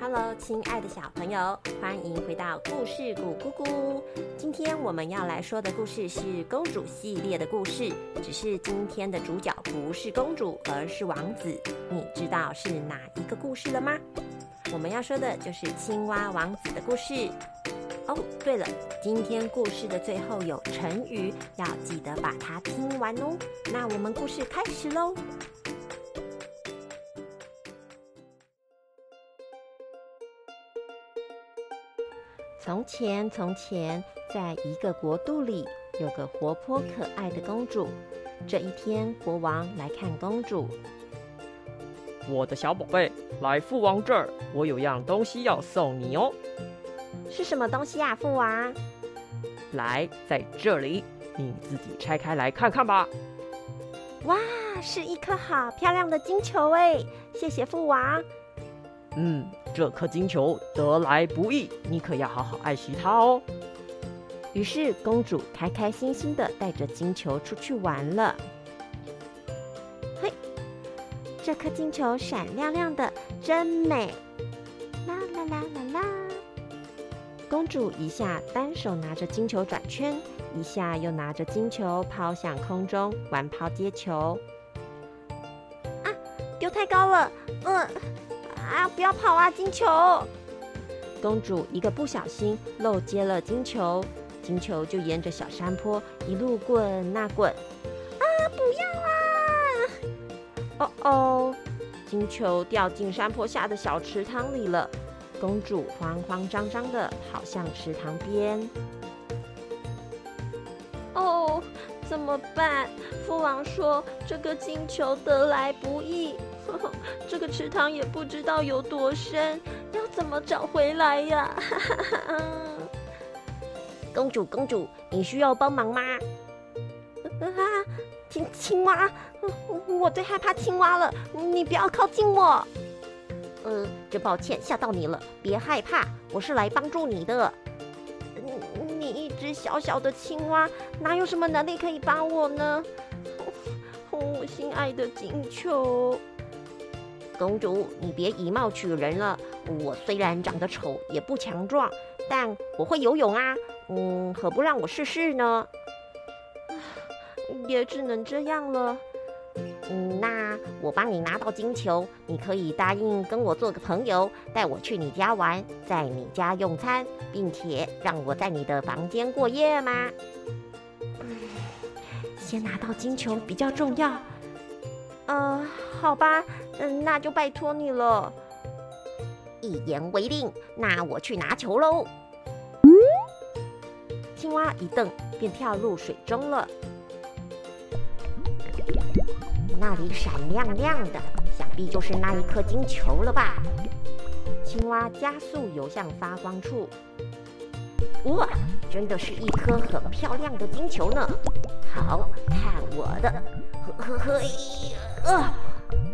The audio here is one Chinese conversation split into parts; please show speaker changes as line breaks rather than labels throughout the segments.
Hello，亲爱的小朋友，欢迎回到故事谷咕咕。今天我们要来说的故事是公主系列的故事，只是今天的主角不是公主，而是王子。你知道是哪一个故事了吗？我们要说的就是青蛙王子的故事。哦，对了，今天故事的最后有成语，要记得把它听完哦。那我们故事开始喽。从前，从前，在一个国度里，有个活泼可爱的公主。这一天，国王来看公主。
我的小宝贝，来父王这儿，我有样东西要送你哦。
是什么东西啊，父王？
来，在这里，你自己拆开来看看吧。
哇，是一颗好漂亮的金球哎！谢谢父王。
嗯，这颗金球得来不易，你可要好好爱惜它哦。
于是公主开开心心的带着金球出去玩了。嘿，这颗金球闪亮亮的，真美！啦啦啦啦啦！公主一下单手拿着金球转圈，一下又拿着金球抛向空中玩抛接球。啊，丢太高了！嗯。啊！不要跑啊，金球！公主一个不小心漏接了金球，金球就沿着小山坡一路滚啊滚。啊！不要啊！哦哦，金球掉进山坡下的小池塘里了。公主慌慌张张的跑向池塘边。么办？父王说这个金球得来不易。这个池塘也不知道有多深，要怎么找回来呀？公主，公主，你需要帮忙吗？啊，青青蛙，我最害怕青蛙了，你不要靠近我。呃，真抱歉吓到你了，别害怕，我是来帮助你的。只小小的青蛙，哪有什么能力可以帮我呢？我 心爱的金球。公主，你别以貌取人了。我虽然长得丑，也不强壮，但我会游泳啊。嗯，何不让我试试呢？也只能这样了。嗯，那我帮你拿到金球，你可以答应跟我做个朋友，带我去你家玩，在你家用餐，并且让我在你的房间过夜吗？嗯先拿到金球比较重要。呃，好吧，嗯，那就拜托你了。一言为定，那我去拿球喽。青蛙一蹬，便跳入水中了。那里闪亮亮的，想必就是那一颗金球了吧？青蛙加速游向发光处。哇，真的是一颗很漂亮的金球呢！好看我的，呵呵呵。呃，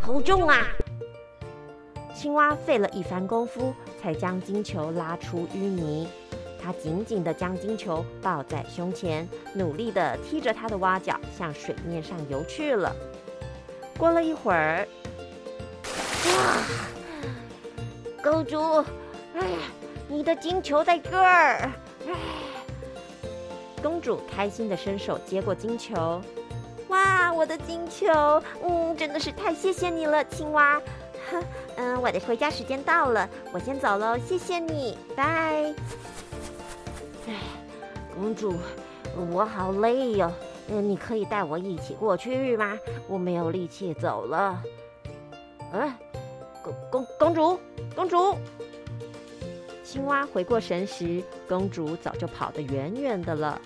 好重啊！青蛙费了一番功夫，才将金球拉出淤泥。它紧紧地将金球抱在胸前，努力地踢着它的蛙脚，向水面上游去了。过了一会儿，哇！公主，哎，你的金球在这儿！公主开心的伸手接过金球。哇，我的金球，嗯，真的是太谢谢你了，青蛙。嗯，我的回家时间到了，我先走喽，谢谢你，拜。哎，公主，我好累哟，嗯，你可以带我一起过去吗？我没有力气走了。嗯，公公公主，公主。青蛙回过神时，公主早就跑得远远的了。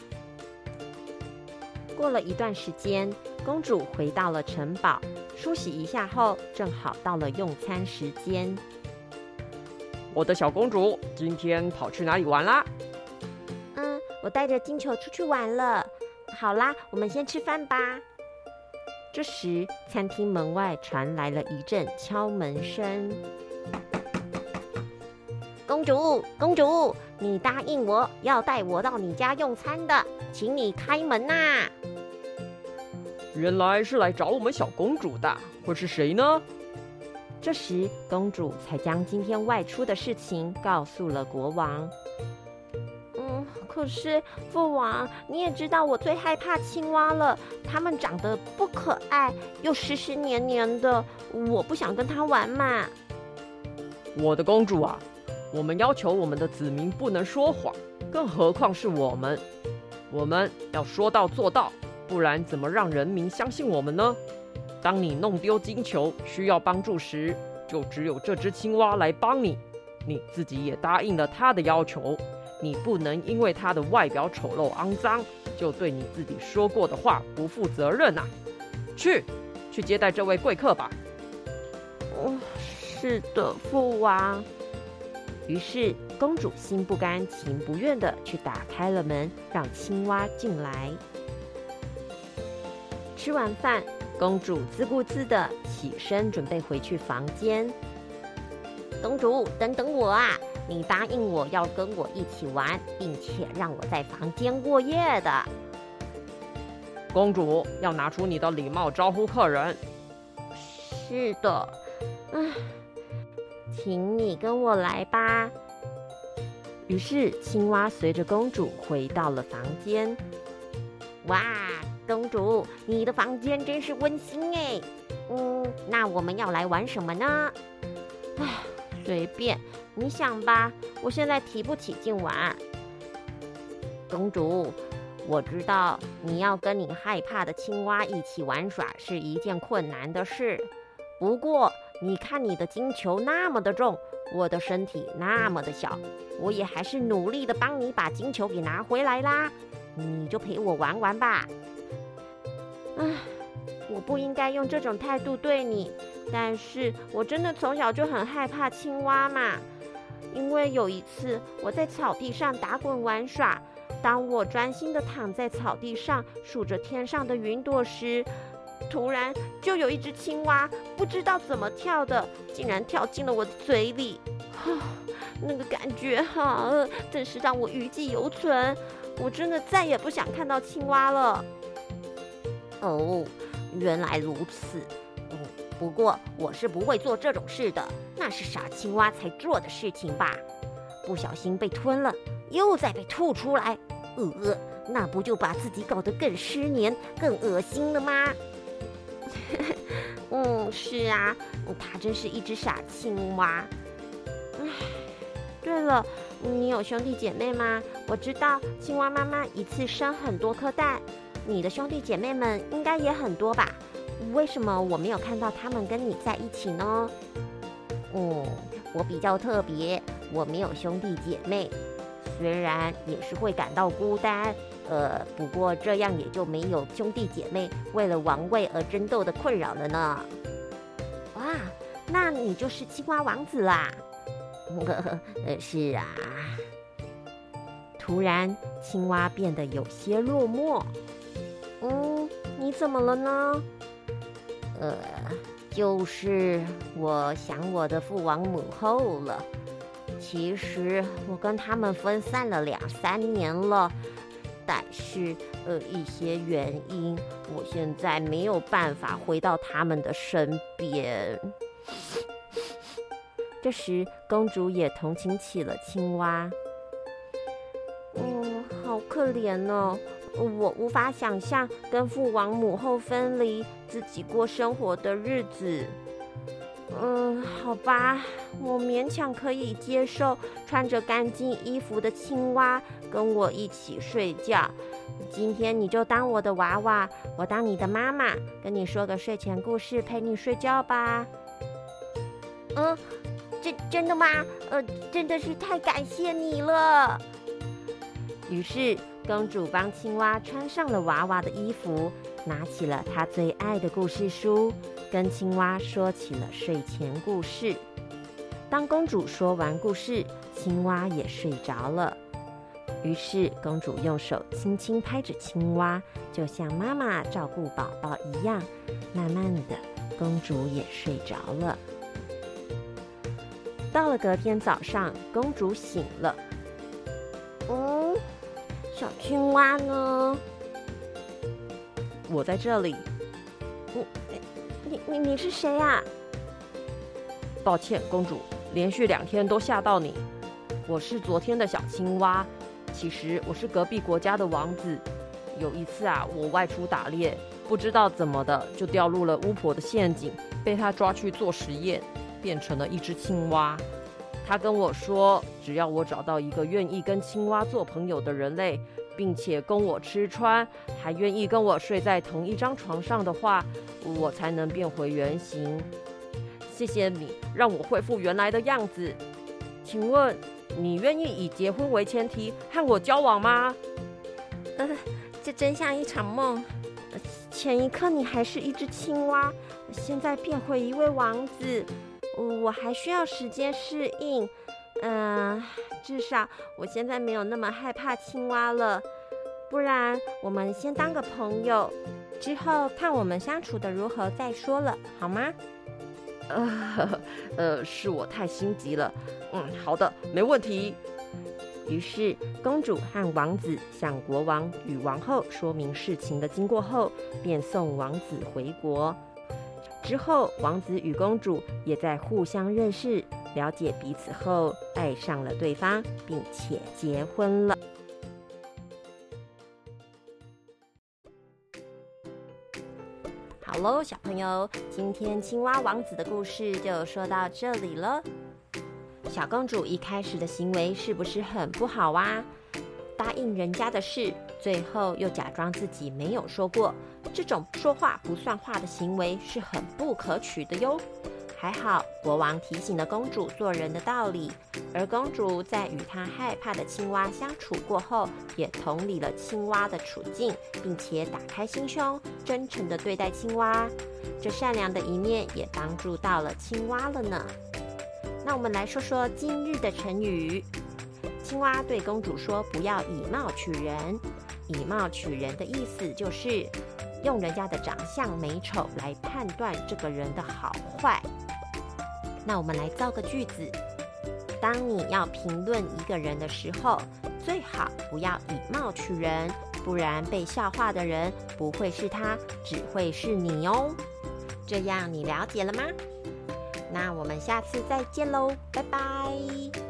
过了一段时间，公主回到了城堡，梳洗一下后，正好到了用餐时间。
我的小公主，今天跑去哪里玩啦？
嗯，我带着金球出去玩了。好啦，我们先吃饭吧。这时，餐厅门外传来了一阵敲门声。公主，公主，你答应我要带我到你家用餐的，请你开门呐！
原来是来找我们小公主的，会是谁呢？
这时，公主才将今天外出的事情告诉了国王。可是父王，你也知道我最害怕青蛙了，它们长得不可爱，又湿湿黏黏的，我不想跟它玩嘛。
我的公主啊，我们要求我们的子民不能说谎，更何况是我们，我们要说到做到，不然怎么让人民相信我们呢？当你弄丢金球需要帮助时，就只有这只青蛙来帮你。你自己也答应了他的要求，你不能因为它的外表丑陋肮脏，就对你自己说过的话不负责任呐！去，去接待这位贵客吧。
哦，是的，父王。于是公主心不甘情不愿的去打开了门，让青蛙进来。吃完饭。公主自顾自的起身，准备回去房间。公主，等等我啊！你答应我要跟我一起玩，并且让我在房间过夜的。
公主要拿出你的礼貌招呼客人。
是的，唉，请你跟我来吧。于是青蛙随着公主回到了房间。哇！公主，你的房间真是温馨哎。嗯，那我们要来玩什么呢？随便你想吧。我现在提不起劲玩。公主，我知道你要跟你害怕的青蛙一起玩耍是一件困难的事。不过，你看你的金球那么的重，我的身体那么的小，我也还是努力的帮你把金球给拿回来啦。你就陪我玩玩吧。唉，我不应该用这种态度对你，但是我真的从小就很害怕青蛙嘛。因为有一次我在草地上打滚玩耍，当我专心的躺在草地上数着天上的云朵时，突然就有一只青蛙不知道怎么跳的，竟然跳进了我的嘴里。那个感觉哈，真是让我余悸犹存。我真的再也不想看到青蛙了。哦，原来如此。不过我是不会做这种事的，那是傻青蛙才做的事情吧？不小心被吞了，又再被吐出来，呃，那不就把自己搞得更失眠、更恶心了吗？嗯，是啊，它真是一只傻青蛙。唉，对了，你有兄弟姐妹吗？我知道青蛙妈妈一次生很多颗蛋。你的兄弟姐妹们应该也很多吧？为什么我没有看到他们跟你在一起呢？嗯，我比较特别，我没有兄弟姐妹，虽然也是会感到孤单，呃，不过这样也就没有兄弟姐妹为了王位而争斗的困扰了呢。哇，那你就是青蛙王子啦？呃，是啊。突然，青蛙变得有些落寞。嗯，你怎么了呢？呃，就是我想我的父王母后了。其实我跟他们分散了两三年了，但是呃一些原因，我现在没有办法回到他们的身边。这时，公主也同情起了青蛙。嗯，好可怜哦。我无法想象跟父王母后分离，自己过生活的日子。嗯，好吧，我勉强可以接受穿着干净衣服的青蛙跟我一起睡觉。今天你就当我的娃娃，我当你的妈妈，跟你说个睡前故事，陪你睡觉吧。嗯，真真的吗？呃，真的是太感谢你了。于是。公主帮青蛙穿上了娃娃的衣服，拿起了她最爱的故事书，跟青蛙说起了睡前故事。当公主说完故事，青蛙也睡着了。于是公主用手轻轻拍着青蛙，就像妈妈照顾宝宝一样。慢慢的，公主也睡着了。到了隔天早上，公主醒了。嗯。小青蛙呢？
我在这里。
你、你、你、你是谁呀？
抱歉，公主，连续两天都吓到你。我是昨天的小青蛙，其实我是隔壁国家的王子。有一次啊，我外出打猎，不知道怎么的就掉入了巫婆的陷阱，被她抓去做实验，变成了一只青蛙。他跟我说，只要我找到一个愿意跟青蛙做朋友的人类，并且供我吃穿，还愿意跟我睡在同一张床上的话，我才能变回原形。谢谢你让我恢复原来的样子。请问？你愿意以结婚为前提和我交往吗？
呃，这真像一场梦。前一刻你还是一只青蛙，现在变回一位王子，我还需要时间适应。嗯，至少我现在没有那么害怕青蛙了。不然，我们先当个朋友，之后看我们相处的如何再说了，好吗？
呃，呃，是我太心急了。嗯，好的，没问题。
于是，公主和王子向国王与王后说明事情的经过后，便送王子回国。之后，王子与公主也在互相认识、了解彼此后，爱上了对方，并且结婚了。好喽，小朋友，今天青蛙王子的故事就说到这里了。小公主一开始的行为是不是很不好啊？答应人家的事，最后又假装自己没有说过，这种说话不算话的行为是很不可取的哟。还好国王提醒了公主做人的道理，而公主在与她害怕的青蛙相处过后，也同理了青蛙的处境，并且打开心胸，真诚地对待青蛙。这善良的一面也帮助到了青蛙了呢。那我们来说说今日的成语。青蛙对公主说：“不要以貌取人。”以貌取人的意思就是用人家的长相美丑来判断这个人的好坏。那我们来造个句子：当你要评论一个人的时候，最好不要以貌取人，不然被笑话的人不会是他，只会是你哦。这样你了解了吗？那我们下次再见喽，拜拜。